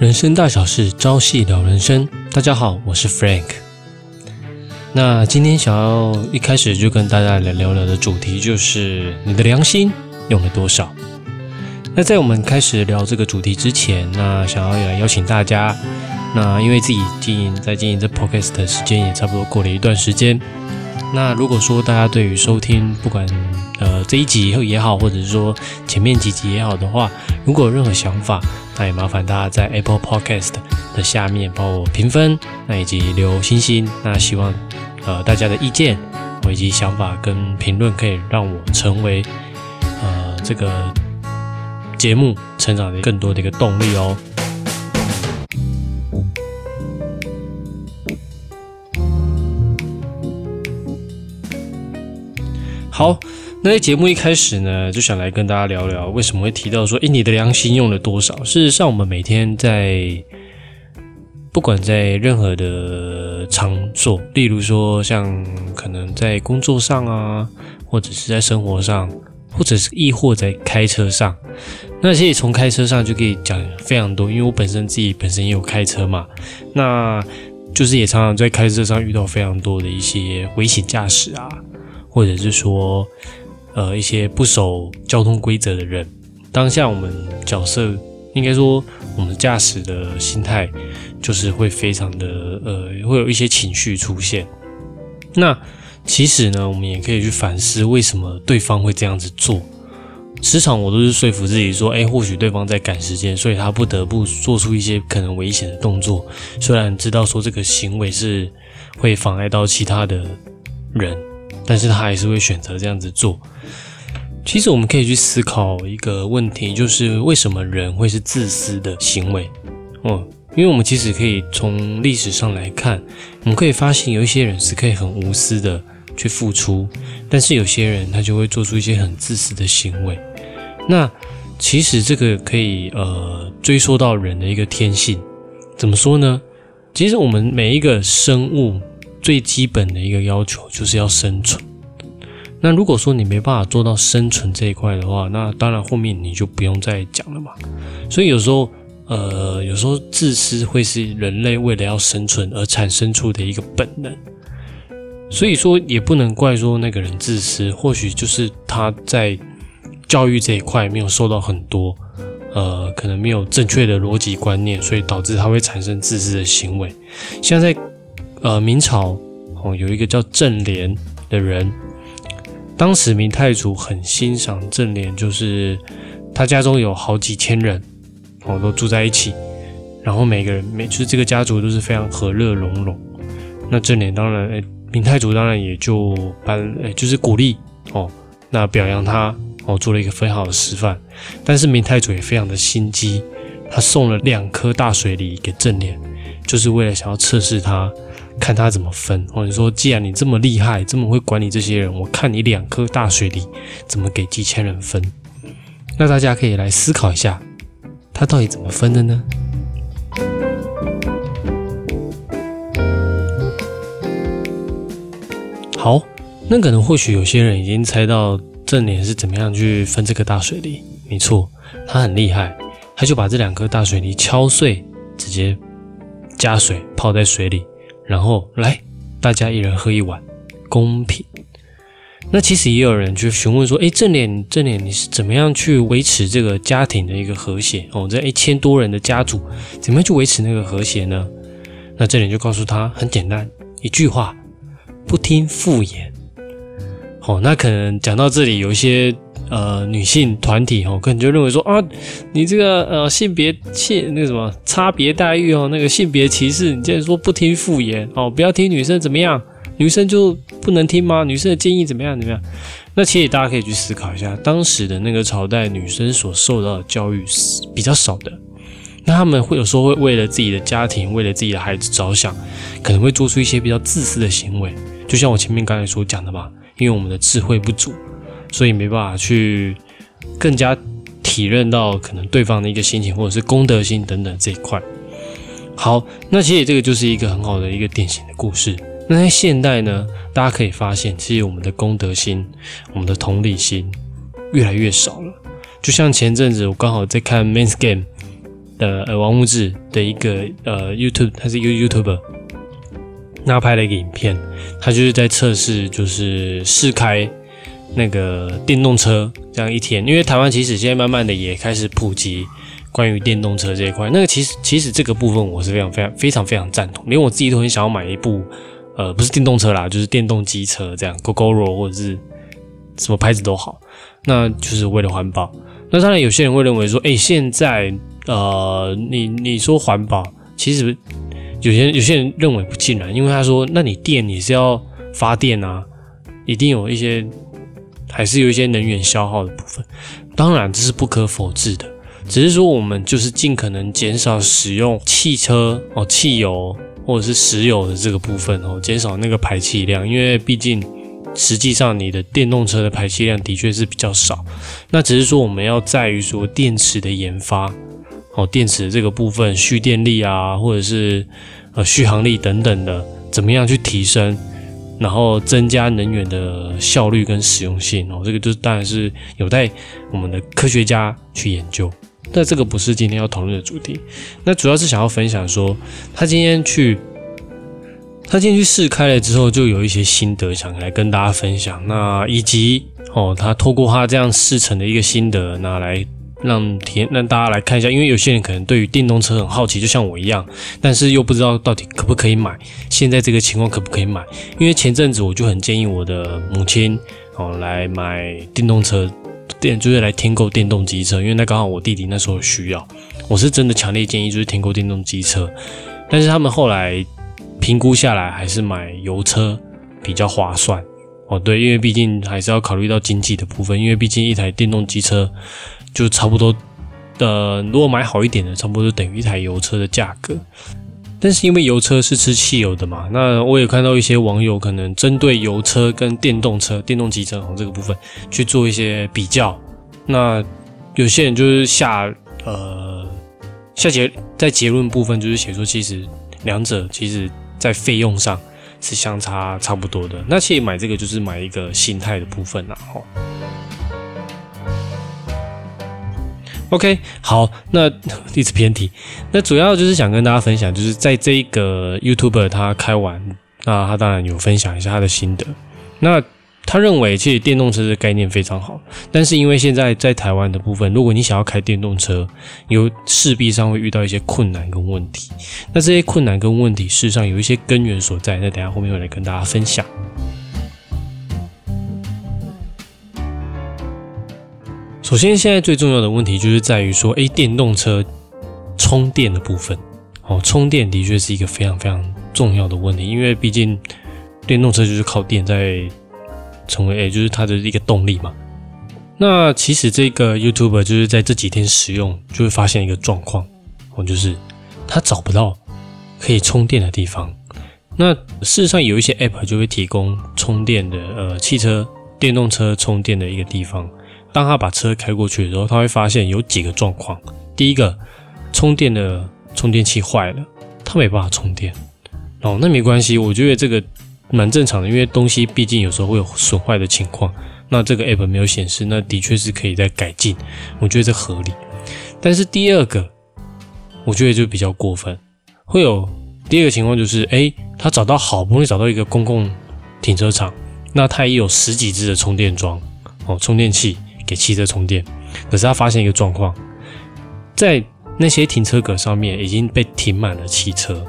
人生大小事，朝夕聊人生。大家好，我是 Frank。那今天想要一开始就跟大家来聊聊的主题，就是你的良心用了多少？那在我们开始聊这个主题之前，那想要来邀请大家，那因为自己经营在经营这 Podcast 的时间也差不多过了一段时间。那如果说大家对于收听，不管呃这一集也好，或者是说前面几集也好的话，如果有任何想法，那也麻烦大家在 Apple Podcast 的下面帮我评分，那以及留星星。那希望呃大家的意见以及想法跟评论可以让我成为呃这个节目成长的更多的一个动力哦。好。那在节目一开始呢，就想来跟大家聊聊，为什么会提到说，诶，你的良心用了多少？事实上，我们每天在不管在任何的场所，例如说像可能在工作上啊，或者是在生活上，或者是亦或在开车上，那其实从开车上就可以讲非常多，因为我本身自己本身也有开车嘛，那就是也常常在开车上遇到非常多的一些危险驾驶啊，或者是说。呃，一些不守交通规则的人，当下我们角色应该说，我们驾驶的心态就是会非常的呃，会有一些情绪出现。那其实呢，我们也可以去反思，为什么对方会这样子做。时常我都是说服自己说，哎，或许对方在赶时间，所以他不得不做出一些可能危险的动作。虽然知道说这个行为是会妨碍到其他的人。但是他还是会选择这样子做。其实我们可以去思考一个问题，就是为什么人会是自私的行为？哦，因为我们其实可以从历史上来看，我们可以发现有一些人是可以很无私的去付出，但是有些人他就会做出一些很自私的行为。那其实这个可以呃追溯到人的一个天性，怎么说呢？其实我们每一个生物。最基本的一个要求就是要生存。那如果说你没办法做到生存这一块的话，那当然后面你就不用再讲了嘛。所以有时候，呃，有时候自私会是人类为了要生存而产生出的一个本能。所以说也不能怪说那个人自私，或许就是他在教育这一块没有受到很多，呃，可能没有正确的逻辑观念，所以导致他会产生自私的行为。像在呃，明朝哦，有一个叫郑莲的人，当时明太祖很欣赏郑莲，就是他家中有好几千人哦，都住在一起，然后每个人每就是这个家族都是非常和乐融融。那郑莲当然，哎，明太祖当然也就颁，哎，就是鼓励哦，那表扬他哦，做了一个非常好的示范。但是明太祖也非常的心机，他送了两颗大水梨给郑莲，就是为了想要测试他。看他怎么分，或者说，既然你这么厉害，这么会管理这些人，我看你两颗大水里怎么给几千人分。那大家可以来思考一下，他到底怎么分的呢？好，那可能或许有些人已经猜到正脸是怎么样去分这个大水梨。没错，他很厉害，他就把这两颗大水梨敲碎，直接加水泡在水里。然后来，大家一人喝一碗，公平。那其实也有人去询问说：“哎，正脸正脸，你是怎么样去维持这个家庭的一个和谐？哦，这一千多人的家族，怎么样去维持那个和谐呢？”那正脸就告诉他：“很简单，一句话，不听妇言。”好，那可能讲到这里，有一些。呃，女性团体哦，可能就认为说啊，你这个呃性别性那个什么差别待遇哦，那个性别歧视，你竟然说不听妇言哦，不要听女生怎么样，女生就不能听吗？女生的建议怎么样怎么样？那其实大家可以去思考一下，当时的那个朝代，女生所受到的教育是比较少的，那他们会有时候会为了自己的家庭，为了自己的孩子着想，可能会做出一些比较自私的行为，就像我前面刚才所讲的嘛，因为我们的智慧不足。所以没办法去更加体认到可能对方的一个心情，或者是公德心等等这一块。好，那其实这个就是一个很好的一个典型的故事。那在现代呢，大家可以发现，其实我们的公德心、我们的同理心越来越少了。就像前阵子我刚好在看《Men's Game》的呃王木志的一个呃 YouTube，他是一个 YouTuber，那拍了一个影片，他就是在测试，就是试开那个电动车这样一天，因为台湾其实现在慢慢的也开始普及关于电动车这一块，那个其实其实这个部分我是非常非常非常非常赞同，连我自己都很想要买一部，呃，不是电动车啦，就是电动机车这样，GoGoRo 或者是什么牌子都好，那就是为了环保。那当然有些人会认为说，哎，现在呃，你你说环保，其实。有些有些人认为不尽然，因为他说：“那你电也是要发电啊，一定有一些，还是有一些能源消耗的部分。当然这是不可否认的，只是说我们就是尽可能减少使用汽车哦，汽油或者是石油的这个部分哦，减少那个排气量。因为毕竟实际上你的电动车的排气量的确是比较少。那只是说我们要在于说电池的研发。”哦，电池这个部分蓄电力啊，或者是呃续航力等等的，怎么样去提升，然后增加能源的效率跟实用性哦，这个就是当然是有待我们的科学家去研究。但这个不是今天要讨论的主题。那主要是想要分享说，他今天去，他今天去试开了之后，就有一些心得想来跟大家分享。那以及哦，他透过他这样试乘的一个心得，拿来。让体验让大家来看一下，因为有些人可能对于电动车很好奇，就像我一样，但是又不知道到底可不可以买。现在这个情况可不可以买？因为前阵子我就很建议我的母亲哦来买电动车，电就是来添购电动机车，因为那刚好我弟弟那时候需要。我是真的强烈建议就是添购电动机车，但是他们后来评估下来还是买油车比较划算哦。对，因为毕竟还是要考虑到经济的部分，因为毕竟一台电动机车。就差不多，呃，如果买好一点的，差不多就等于一台油车的价格。但是因为油车是吃汽油的嘛，那我也看到一些网友可能针对油车跟电动车、电动机车这个部分去做一些比较。那有些人就是下呃下结在结论部分就是写说，其实两者其实在费用上是相差差不多的。那其实买这个就是买一个心态的部分啦，吼。OK，好，那一直偏题，那主要就是想跟大家分享，就是在这一个 YouTuber 他开完，那他当然有分享一下他的心得。那他认为其实电动车的概念非常好，但是因为现在在台湾的部分，如果你想要开电动车，有势必上会遇到一些困难跟问题。那这些困难跟问题，事实上有一些根源所在，那等下后面会来跟大家分享。首先，现在最重要的问题就是在于说，哎，电动车充电的部分，哦，充电的确是一个非常非常重要的问题，因为毕竟电动车就是靠电在成为，哎，就是它的一个动力嘛。那其实这个 YouTuber 就是在这几天使用，就会发现一个状况，哦，就是他找不到可以充电的地方。那事实上有一些 App 就会提供充电的，呃，汽车电动车充电的一个地方。当他把车开过去的时候，他会发现有几个状况。第一个，充电的充电器坏了，他没办法充电。哦，那没关系，我觉得这个蛮正常的，因为东西毕竟有时候会有损坏的情况。那这个 app 没有显示，那的确是可以再改进，我觉得这合理。但是第二个，我觉得就比较过分，会有第二个情况就是，哎，他找到好不容易找到一个公共停车场，那他也有十几支的充电桩，哦，充电器。给汽车充电，可是他发现一个状况，在那些停车格上面已经被停满了汽车。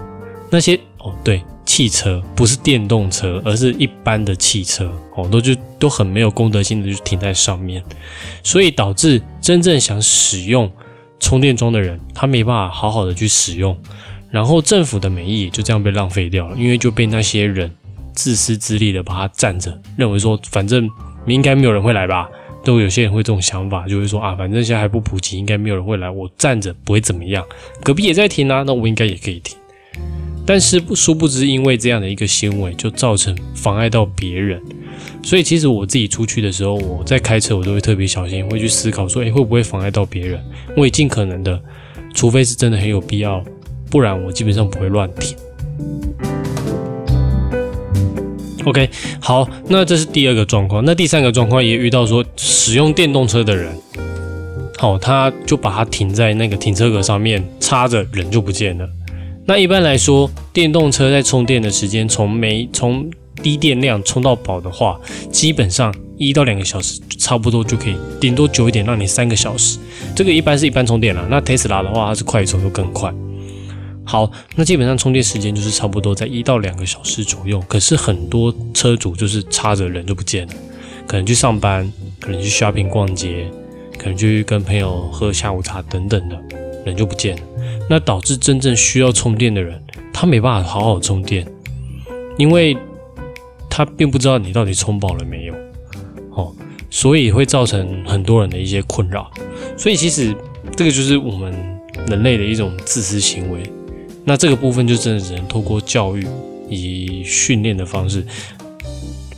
那些哦，对，汽车不是电动车，而是一般的汽车哦，都就都很没有公德心的就停在上面，所以导致真正想使用充电桩的人，他没办法好好的去使用，然后政府的美意就这样被浪费掉了，因为就被那些人自私自利的把它占着，认为说反正应该没有人会来吧。都有些人会这种想法，就会说啊，反正现在还不普及，应该没有人会来，我站着不会怎么样。隔壁也在停啊，那我应该也可以停。但是殊不知，因为这样的一个行为，就造成妨碍到别人。所以其实我自己出去的时候，我在开车，我都会特别小心，会去思考说，诶，会不会妨碍到别人？我也尽可能的，除非是真的很有必要，不然我基本上不会乱停。OK，好，那这是第二个状况。那第三个状况也遇到说，使用电动车的人，好，他就把它停在那个停车格上面插着，人就不见了。那一般来说，电动车在充电的时间，从没从低电量充到饱的话，基本上一到两个小时差不多就可以，顶多久一点让你三个小时。这个一般是一般充电了。那 Tesla 的话，它是快充又更快。好，那基本上充电时间就是差不多在一到两个小时左右。可是很多车主就是插着人就不见了，可能去上班，可能去 shopping 逛街，可能去跟朋友喝下午茶等等的，人就不见了。那导致真正需要充电的人，他没办法好好充电，因为他并不知道你到底充饱了没有，哦，所以会造成很多人的一些困扰。所以其实这个就是我们人类的一种自私行为。那这个部分就真的只能透过教育以训练的方式。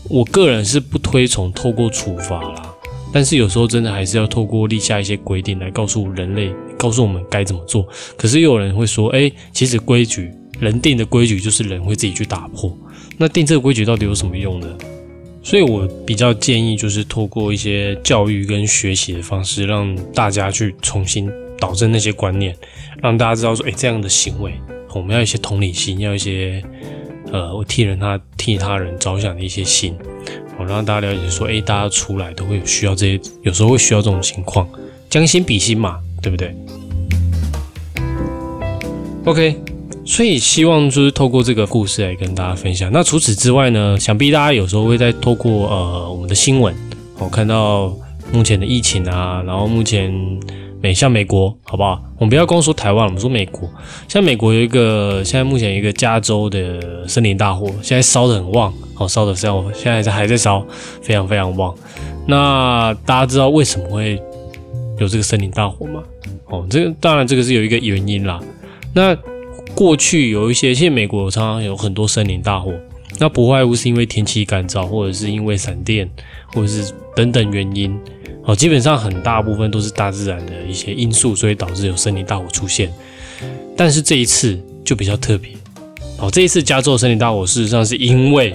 我个人是不推崇透过处罚啦，但是有时候真的还是要透过立下一些规定来告诉人类，告诉我们该怎么做。可是又有人会说，哎，其实规矩人定的规矩就是人会自己去打破。那定这个规矩到底有什么用呢？所以我比较建议就是透过一些教育跟学习的方式，让大家去重新导正那些观念，让大家知道说，哎，这样的行为。我们要一些同理心，要一些呃，我替人他替他人着想的一些心，我让大家了解说，哎，大家出来都会有需要这些，有时候会需要这种情况，将心比心嘛，对不对？OK，所以希望就是透过这个故事来跟大家分享。那除此之外呢，想必大家有时候会在透过呃我们的新闻，我看到目前的疫情啊，然后目前。美像美国，好不好？我们不要光说台湾，我们说美国。像美国有一个，现在目前一个加州的森林大火，现在烧得很旺，哦，烧得非常，现在在还在烧，非常非常旺。那大家知道为什么会有这个森林大火吗？哦，这个当然这个是有一个原因啦。那过去有一些，现在美国常常有很多森林大火，那不外乎是因为天气干燥，或者是因为闪电，或者是等等原因。哦，基本上很大部分都是大自然的一些因素，所以导致有森林大火出现。但是这一次就比较特别。哦，这一次加州森林大火事实上是因为，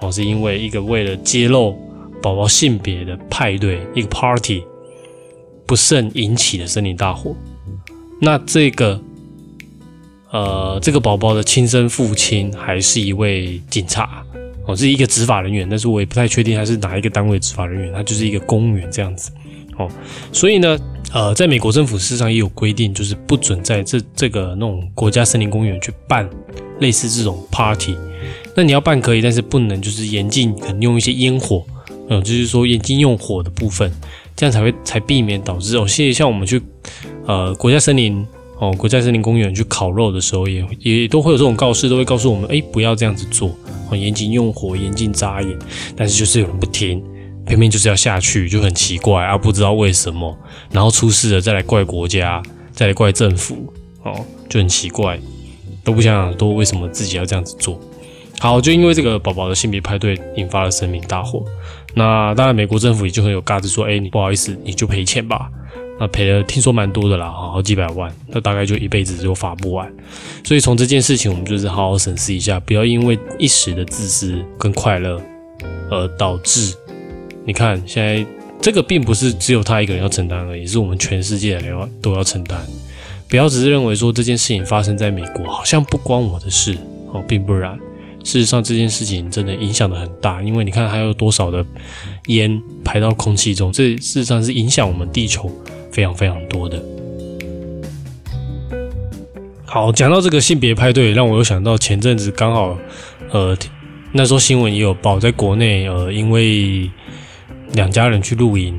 哦，是因为一个为了揭露宝宝性别的派对，一个 party 不慎引起的森林大火。那这个，呃，这个宝宝的亲生父亲还是一位警察。哦，是一个执法人员，但是我也不太确定他是哪一个单位执法人员，他就是一个公务员这样子。哦，所以呢，呃，在美国政府事实上也有规定，就是不准在这这个那种国家森林公园去办类似这种 party。那你要办可以，但是不能就是严禁可能用一些烟火，嗯，就是说严禁用火的部分，这样才会才避免导致哦，谢谢像我们去呃国家森林。哦，国家森林公园去烤肉的时候，也也都会有这种告示，都会告诉我们，哎，不要这样子做，哦，严禁用火，严禁扎眼。但是就是有人不听，偏偏就是要下去，就很奇怪啊，不知道为什么，然后出事了再来怪国家，再来怪政府，哦，就很奇怪，都不想想多为什么自己要这样子做。好，就因为这个宝宝的性别派对引发了森林大火，那当然美国政府也就很有尬子说，哎，你不好意思，你就赔钱吧。那赔了，听说蛮多的啦，好几百万，那大概就一辈子就罚不完。所以从这件事情，我们就是好好审视一下，不要因为一时的自私跟快乐，而导致你看现在这个并不是只有他一个人要承担而已，是我们全世界的人要都要承担。不要只是认为说这件事情发生在美国，好像不关我的事哦，并不然。事实上这件事情真的影响的很大，因为你看还有多少的烟排到空气中，这事实上是影响我们地球。非常非常多的。好，讲到这个性别派对，让我又想到前阵子刚好，呃，那时候新闻也有报，在国内，呃，因为两家人去露营，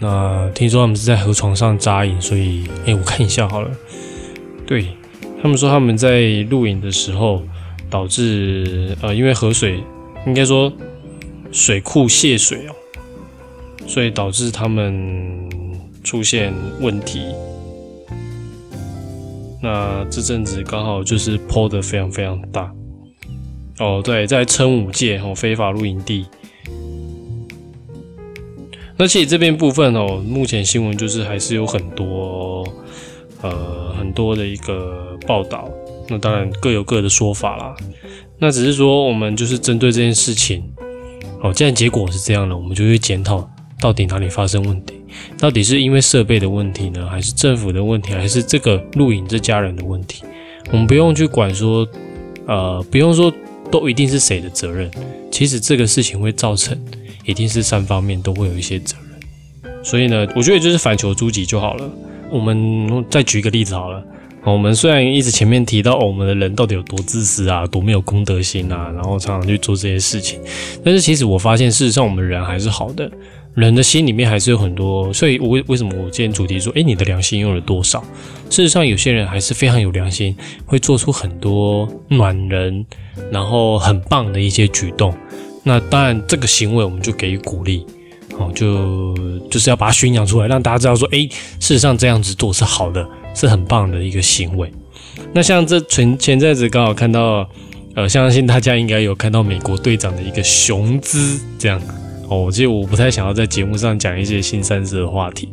那听说他们是在河床上扎营，所以，哎，我看一下好了，对他们说他们在露营的时候，导致，呃，因为河水应该说水库泄水哦，所以导致他们。出现问题，那这阵子刚好就是泼的非常非常大哦。对，在称五界哦，非法露营地。那其实这边部分哦，目前新闻就是还是有很多呃很多的一个报道。那当然各有各的说法啦。那只是说我们就是针对这件事情哦，既然结果是这样的，我们就去检讨。到底哪里发生问题？到底是因为设备的问题呢，还是政府的问题，还是这个录影这家人的问题？我们不用去管说，呃，不用说都一定是谁的责任。其实这个事情会造成，一定是三方面都会有一些责任。所以呢，我觉得就是反求诸己就好了。我们再举一个例子好了。我们虽然一直前面提到我们的人到底有多自私啊，多没有公德心啊，然后常常去做这些事情，但是其实我发现，事实上我们人还是好的，人的心里面还是有很多。所以，我为什么我今天主题说，诶，你的良心用了多少？事实上，有些人还是非常有良心，会做出很多暖人，然后很棒的一些举动。那当然，这个行为我们就给予鼓励，哦，就就是要把它宣扬出来，让大家知道说，诶，事实上这样子做是好的。是很棒的一个行为。那像这前前阵子刚好看到，呃，相信大家应该有看到美国队长的一个雄姿，这样哦。我记得我不太想要在节目上讲一些新三色的话题，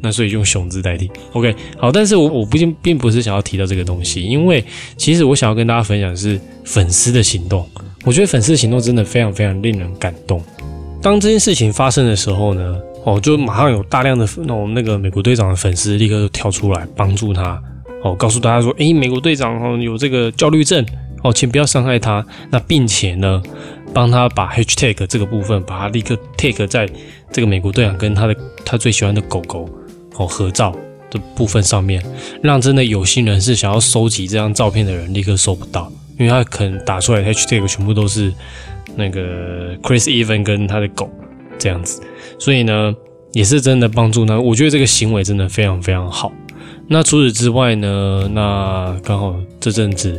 那所以用雄姿代替。OK，好，但是我我不并并不是想要提到这个东西，因为其实我想要跟大家分享的是粉丝的行动。我觉得粉丝的行动真的非常非常令人感动。当这件事情发生的时候呢？哦，就马上有大量的那种那个美国队长的粉丝立刻就跳出来帮助他，哦，告诉大家说，诶，美国队长哦有这个焦虑症，哦，请不要伤害他。那并且呢，帮他把 hashtag 这个部分，把他立刻 take 在这个美国队长跟他的他最喜欢的狗狗哦合照的部分上面，让真的有心人士想要收集这张照片的人立刻收不到，因为他可能打出来 hashtag 全部都是那个 Chris Even 跟他的狗这样子。所以呢，也是真的帮助呢。我觉得这个行为真的非常非常好。那除此之外呢，那刚好这阵子，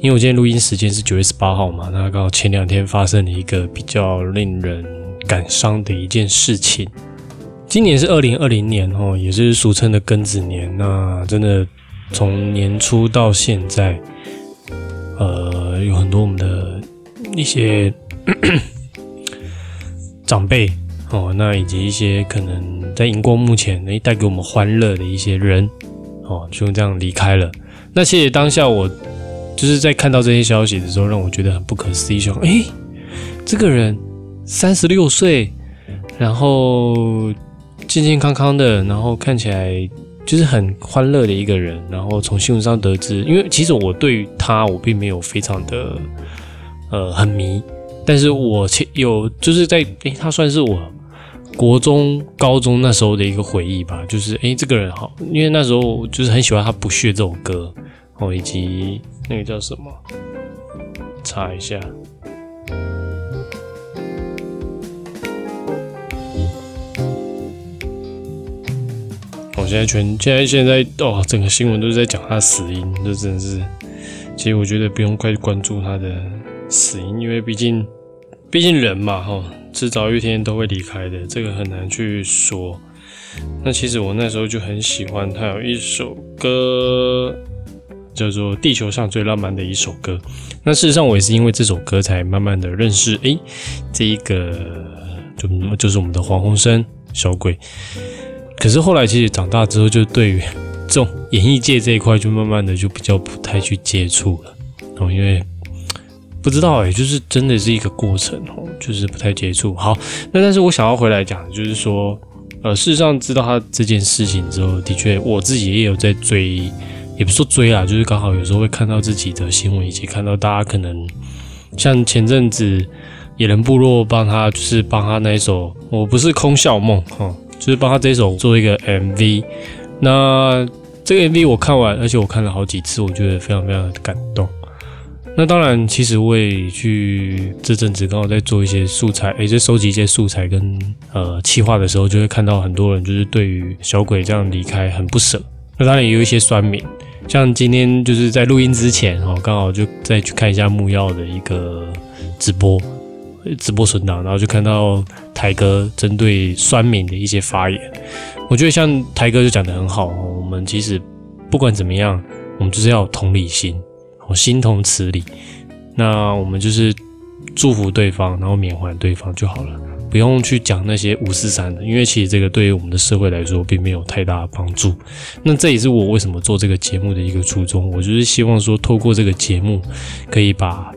因为我今天录音时间是九月十八号嘛，那刚好前两天发生了一个比较令人感伤的一件事情。今年是二零二零年哦，也是俗称的庚子年。那真的从年初到现在，呃，有很多我们的一些 长辈。哦，那以及一些可能在荧光幕前能带给我们欢乐的一些人，哦，就这样离开了。那谢谢当下我就是在看到这些消息的时候，让我觉得很不可思议，说，诶，这个人三十六岁，然后健健康康的，然后看起来就是很欢乐的一个人。然后从新闻上得知，因为其实我对他我并没有非常的呃很迷，但是我有就是在诶，他算是我。国中、高中那时候的一个回忆吧，就是诶，这个人好，因为那时候就是很喜欢他《不屑》这首歌哦，以及那个叫什么，查一下。我现在全现在现在哦，整个新闻都是在讲他死因，这真的是，其实我觉得不用太关注他的死因，因为毕竟，毕竟人嘛，哈。迟早一天都会离开的，这个很难去说。那其实我那时候就很喜欢他有一首歌，叫做《地球上最浪漫的一首歌》。那事实上我也是因为这首歌才慢慢的认识，诶，这一个就就是我们的黄鸿升小鬼。可是后来其实长大之后，就对于这种演艺界这一块，就慢慢的就比较不太去接触了。哦，因为。不知道哎，就是真的是一个过程哦，就是不太接触。好，那但是我想要回来讲，就是说，呃，事实上知道他这件事情之后，的确我自己也有在追，也不说追啊，就是刚好有时候会看到自己的新闻，以及看到大家可能像前阵子野人部落帮他，就是帮他那一首《我不是空笑梦》哈，就是帮他这首做一个 MV。那这个 MV 我看完，而且我看了好几次，我觉得非常非常的感动。那当然，其实我也去这阵子刚好在做一些素材，也在收集一些素材跟呃企划的时候，就会看到很多人就是对于小鬼这样离开很不舍。那当然也有一些酸民，像今天就是在录音之前哦，刚好就再去看一下木曜的一个直播直播存档，然后就看到台哥针对酸民的一些发言。我觉得像台哥就讲的很好，我们其实不管怎么样，我们就是要有同理心。我心同此理，那我们就是祝福对方，然后缅怀对方就好了，不用去讲那些五四三的，因为其实这个对于我们的社会来说并没有太大的帮助。那这也是我为什么做这个节目的一个初衷，我就是希望说，透过这个节目，可以把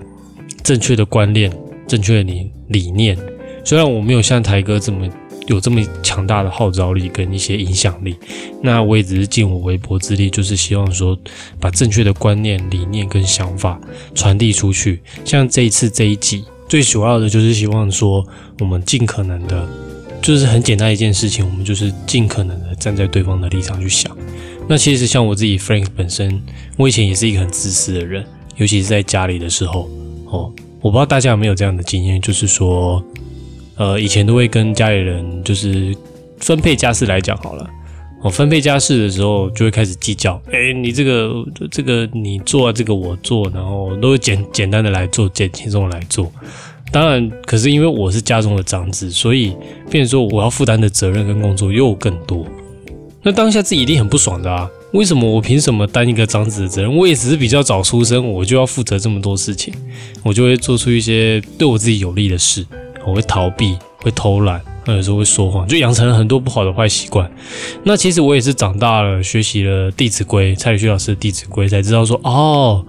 正确的观念、正确的理理念，虽然我没有像台哥这么有这么强大的号召力跟一些影响力。那我也只是尽我微薄之力，就是希望说把正确的观念、理念跟想法传递出去。像这一次这一集，最主要的就是希望说，我们尽可能的，就是很简单一件事情，我们就是尽可能的站在对方的立场去想。那其实像我自己，Frank 本身，我以前也是一个很自私的人，尤其是在家里的时候，哦，我不知道大家有没有这样的经验，就是说，呃，以前都会跟家里人就是分配家事来讲好了，哦，分配家事的时候就会开始计较，哎，你这个这个你做，啊这个我做，然后都会简简单的来做，简轻松的来做。当然，可是因为我是家中的长子，所以变成说我要负担的责任跟工作又更多。那当下自己一定很不爽的啊！为什么我凭什么担一个长子的责任？我也只是比较早出生，我就要负责这么多事情，我就会做出一些对我自己有利的事，我会逃避，会偷懒，有时候会说谎，就养成了很多不好的坏习惯。那其实我也是长大了，学习了《弟子规》，蔡礼旭老师的《弟子规》，才知道说，哦，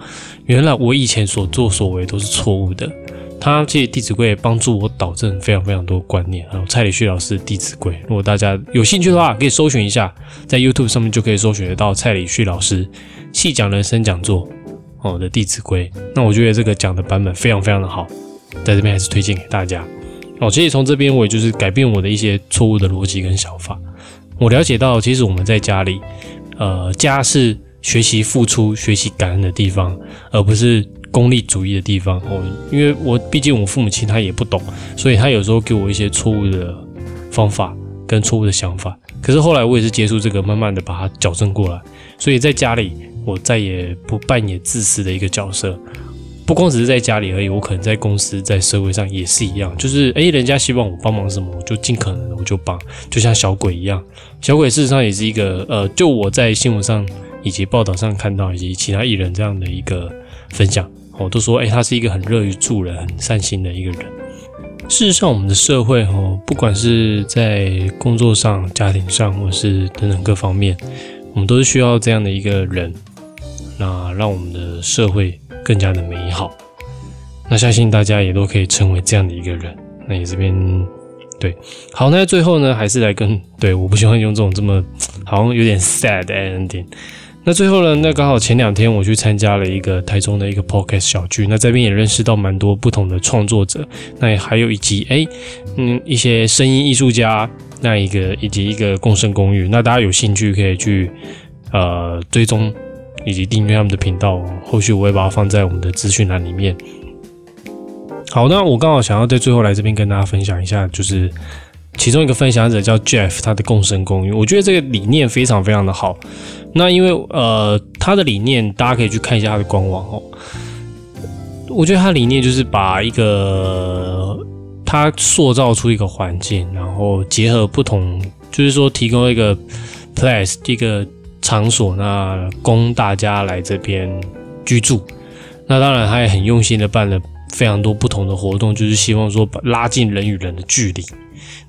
原来我以前所作所为都是错误的。他其实《弟子规》帮助我导正非常非常多观念。还有蔡礼旭老师的《弟子规》，如果大家有兴趣的话，可以搜寻一下，在 YouTube 上面就可以搜寻得到蔡礼旭老师细讲人生讲座哦的《弟子规》。那我觉得这个讲的版本非常非常的好，在这边还是推荐给大家。哦，其实从这边我也就是改变我的一些错误的逻辑跟想法。我了解到，其实我们在家里，呃，家是学习付出、学习感恩的地方，而不是。功利主义的地方哦，因为我毕竟我父母亲他也不懂，所以他有时候给我一些错误的方法跟错误的想法。可是后来我也是接触这个，慢慢的把它矫正过来。所以在家里，我再也不扮演自私的一个角色。不光只是在家里而已，我可能在公司、在社会上也是一样。就是诶，人家希望我帮忙什么，我就尽可能的我就帮，就像小鬼一样。小鬼事实上也是一个呃，就我在新闻上以及报道上看到，以及其他艺人这样的一个分享。我都说，哎，他是一个很乐于助人、很善心的一个人。事实上，我们的社会，哦，不管是在工作上、家庭上，或是等等各方面，我们都是需要这样的一个人，那让我们的社会更加的美好。那相信大家也都可以成为这样的一个人。那你这边对，好，那最后呢，还是来跟对，我不喜欢用这种这么 好像有点 sad ending。那最后呢？那刚好前两天我去参加了一个台中的一个 podcast 小聚，那这边也认识到蛮多不同的创作者，那也还有以及哎，嗯，一些声音艺术家，那一个以及一个共生公寓，那大家有兴趣可以去呃追踪以及订阅他们的频道，后续我会把它放在我们的资讯栏里面。好，那我刚好想要在最后来这边跟大家分享一下，就是其中一个分享者叫 Jeff，他的共生公寓，我觉得这个理念非常非常的好。那因为呃，他的理念大家可以去看一下他的官网哦。我觉得他理念就是把一个他塑造出一个环境，然后结合不同，就是说提供一个 place 一个场所，那供大家来这边居住。那当然，他也很用心的办了非常多不同的活动，就是希望说拉近人与人的距离。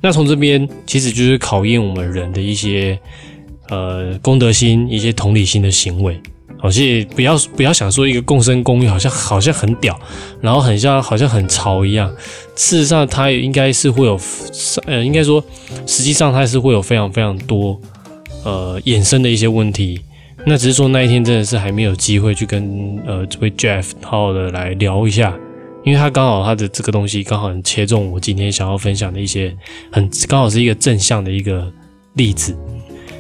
那从这边其实就是考验我们人的一些。呃，公德心一些同理心的行为，好像不要不要想说一个共生公寓好像好像很屌，然后很像好像很潮一样。事实上，它应该是会有，呃，应该说，实际上它是会有非常非常多呃衍生的一些问题。那只是说那一天真的是还没有机会去跟呃这位 Jeff 好好的来聊一下，因为他刚好他的这个东西刚好很切中我今天想要分享的一些很刚好是一个正向的一个例子。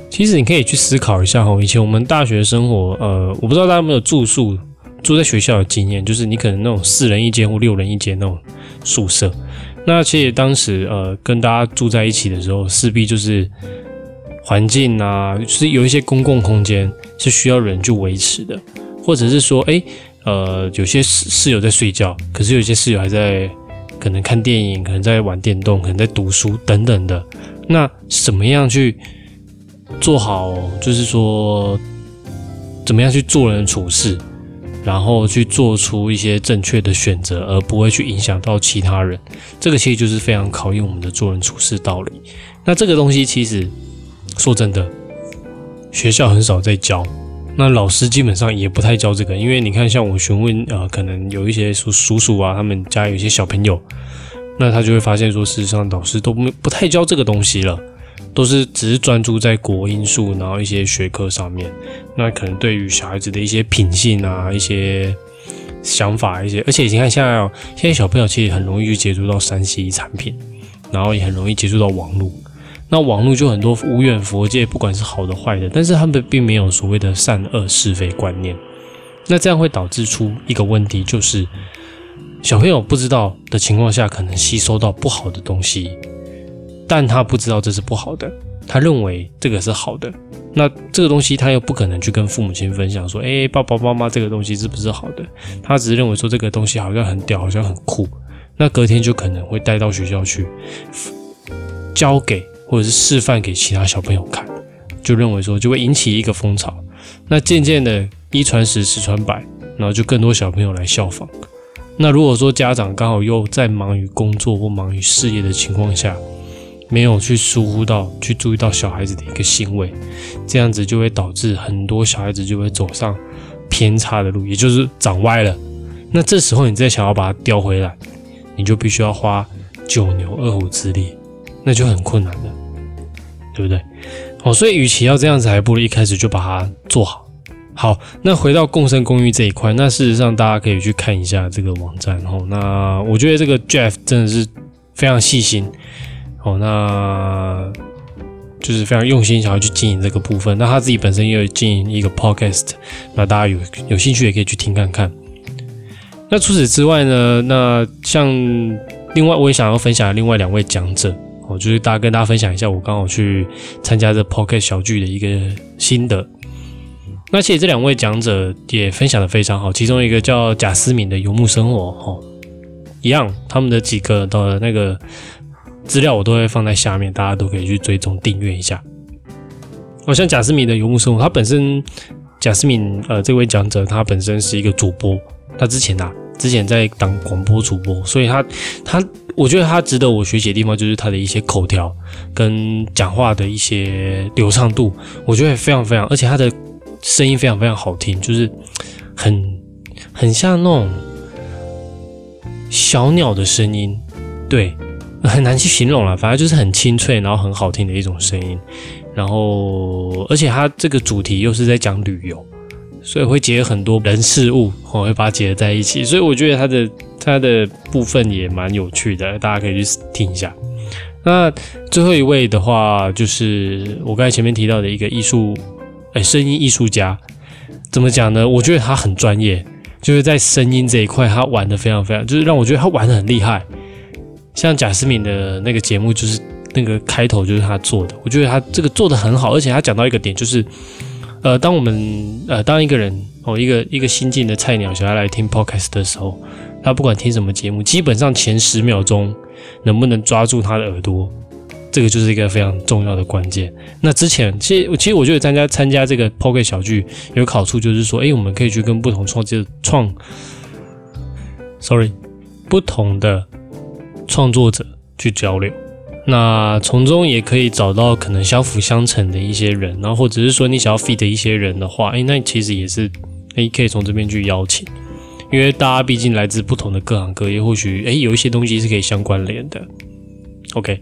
其实你可以去思考一下哈，以前我们大学生活，呃，我不知道大家有没有住宿住在学校的经验，就是你可能那种四人一间或六人一间那种宿舍。那其实当时呃跟大家住在一起的时候，势必就是环境啊，是有一些公共空间是需要人去维持的，或者是说，哎，呃，有些室室友在睡觉，可是有些室友还在可能看电影，可能在玩电动，可能在读书等等的。那怎么样去？做好就是说，怎么样去做人处事，然后去做出一些正确的选择，而不会去影响到其他人。这个其实就是非常考验我们的做人处事道理。那这个东西其实说真的，学校很少在教，那老师基本上也不太教这个。因为你看，像我询问呃，可能有一些叔叔叔啊，他们家有一些小朋友。那他就会发现说，事实上导师都不不太教这个东西了，都是只是专注在国音数，然后一些学科上面。那可能对于小孩子的一些品性啊，一些想法，一些，而且你看现在哦，现在小朋友其实很容易去接触到三 C 产品，然后也很容易接触到网络。那网络就很多无远佛界，不管是好的坏的，但是他们并没有所谓的善恶是非观念。那这样会导致出一个问题，就是小朋友不知道的情况下，可能吸收到不好的东西，但他不知道这是不好的，他认为这个是好的。那这个东西他又不可能去跟父母亲分享说：“哎，爸爸妈妈，这个东西是不是好的？”他只是认为说这个东西好像很屌，好像很酷。那隔天就可能会带到学校去交给。或者是示范给其他小朋友看，就认为说就会引起一个风潮，那渐渐的一传十，十传百，然后就更多小朋友来效仿。那如果说家长刚好又在忙于工作或忙于事业的情况下，没有去疏忽到去注意到小孩子的一个行为，这样子就会导致很多小孩子就会走上偏差的路，也就是长歪了。那这时候你再想要把它叼回来，你就必须要花九牛二虎之力，那就很困难了。对不对？哦，所以与其要这样子，还不如一开始就把它做好。好，那回到共生公寓这一块，那事实上大家可以去看一下这个网站。哦，那我觉得这个 Jeff 真的是非常细心。哦，那就是非常用心想要去经营这个部分。那他自己本身也有经营一个 Podcast，那大家有有兴趣也可以去听看看。那除此之外呢？那像另外我也想要分享另外两位讲者。我就是大家跟大家分享一下，我刚好去参加这 Pocket 小聚的一个心得。那其实这两位讲者也分享的非常好，其中一个叫贾思敏的游牧生活，哦，一样，他们的几个的那个资料我都会放在下面，大家都可以去追踪订阅一下。哦，像贾思敏的游牧生活，他本身贾思敏呃这位讲者，他本身是一个主播，他之前啊之前在当广播主播，所以他他。我觉得他值得我学习的地方，就是他的一些口条跟讲话的一些流畅度，我觉得非常非常，而且他的声音非常非常好听，就是很很像那种小鸟的声音，对，很难去形容了，反正就是很清脆，然后很好听的一种声音，然后而且他这个主题又是在讲旅游。所以会结合很多人事物，我会把它结合在一起，所以我觉得它的它的部分也蛮有趣的，大家可以去听一下。那最后一位的话，就是我刚才前面提到的一个艺术，哎，声音艺术家，怎么讲呢？我觉得他很专业，就是在声音这一块，他玩的非常非常，就是让我觉得他玩的很厉害。像贾思敏的那个节目，就是那个开头就是他做的，我觉得他这个做的很好，而且他讲到一个点就是。呃，当我们呃，当一个人哦，一个一个新进的菜鸟想要来听 podcast 的时候，他不管听什么节目，基本上前十秒钟能不能抓住他的耳朵，这个就是一个非常重要的关键。那之前，其实其实我觉得参加参加这个 podcast 小聚有好处，就是说，哎，我们可以去跟不同创作创，sorry，不同的创作者去交流。那从中也可以找到可能相辅相成的一些人，然后或者是说你想要 feed 一些人的话，哎，那其实也是哎可以从这边去邀请，因为大家毕竟来自不同的各行各业，或许哎有一些东西是可以相关联的。OK，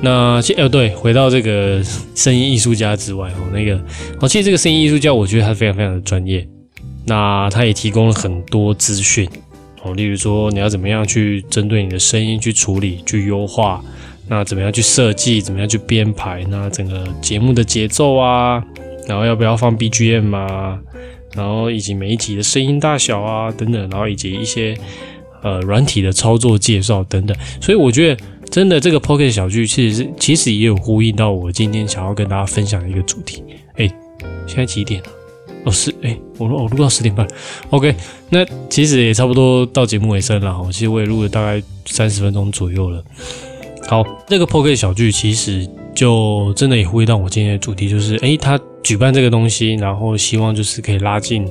那呃对，回到这个声音艺术家之外哦，那个哦，其实这个声音艺术家我觉得他非常非常的专业，那他也提供了很多资讯哦，例如说你要怎么样去针对你的声音去处理、去优化。那怎么样去设计？怎么样去编排？那整个节目的节奏啊，然后要不要放 BGM 啊？然后以及每一集的声音大小啊等等，然后以及一些呃软体的操作介绍等等。所以我觉得真的这个 Pocket 小剧其实是其实也有呼应到我今天想要跟大家分享的一个主题。哎，现在几点了？哦，是哎，我录我录到十点半。OK，那其实也差不多到节目尾声了哈。其实我也录了大概三十分钟左右了。好，这个 POKE 小剧其实就真的也呼应到我今天的主题，就是诶，他举办这个东西，然后希望就是可以拉近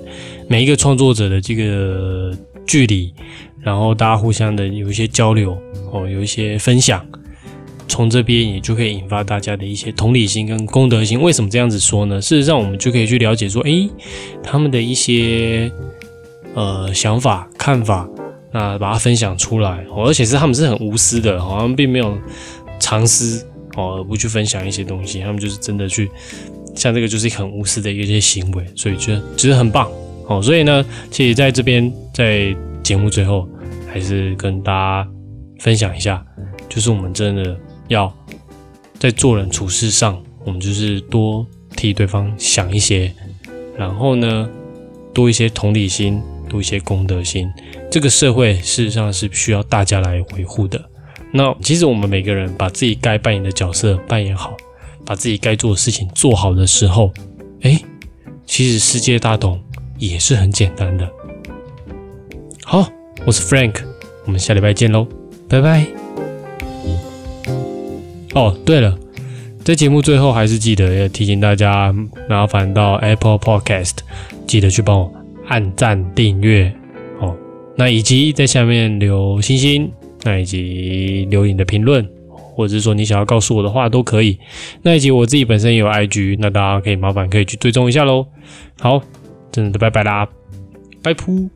每一个创作者的这个距离，然后大家互相的有一些交流哦，有一些分享，从这边也就可以引发大家的一些同理心跟公德心。为什么这样子说呢？事实上，我们就可以去了解说，诶，他们的一些呃想法、看法，那把它分享出来，而且是他们是很无私的，好像并没有藏私哦，而不去分享一些东西，他们就是真的去，像这个就是很无私的一些行为，所以觉得觉得很棒哦。所以呢，其实在这边在节目最后，还是跟大家分享一下，就是我们真的要在做人处事上，我们就是多替对方想一些，然后呢，多一些同理心。多一些公德心，这个社会事实上是需要大家来维护的。那其实我们每个人把自己该扮演的角色扮演好，把自己该做的事情做好的时候，哎，其实世界大同也是很简单的。好，我是 Frank，我们下礼拜见喽，拜拜。哦，对了，在节目最后还是记得要提醒大家，麻烦到 Apple Podcast 记得去帮我。按赞、订阅，那以及在下面留星星，那以及留言的评论，或者是说你想要告诉我的话都可以。那以及我自己本身也有 I G，那大家可以麻烦可以去追踪一下喽。好，真的拜拜啦，拜噗。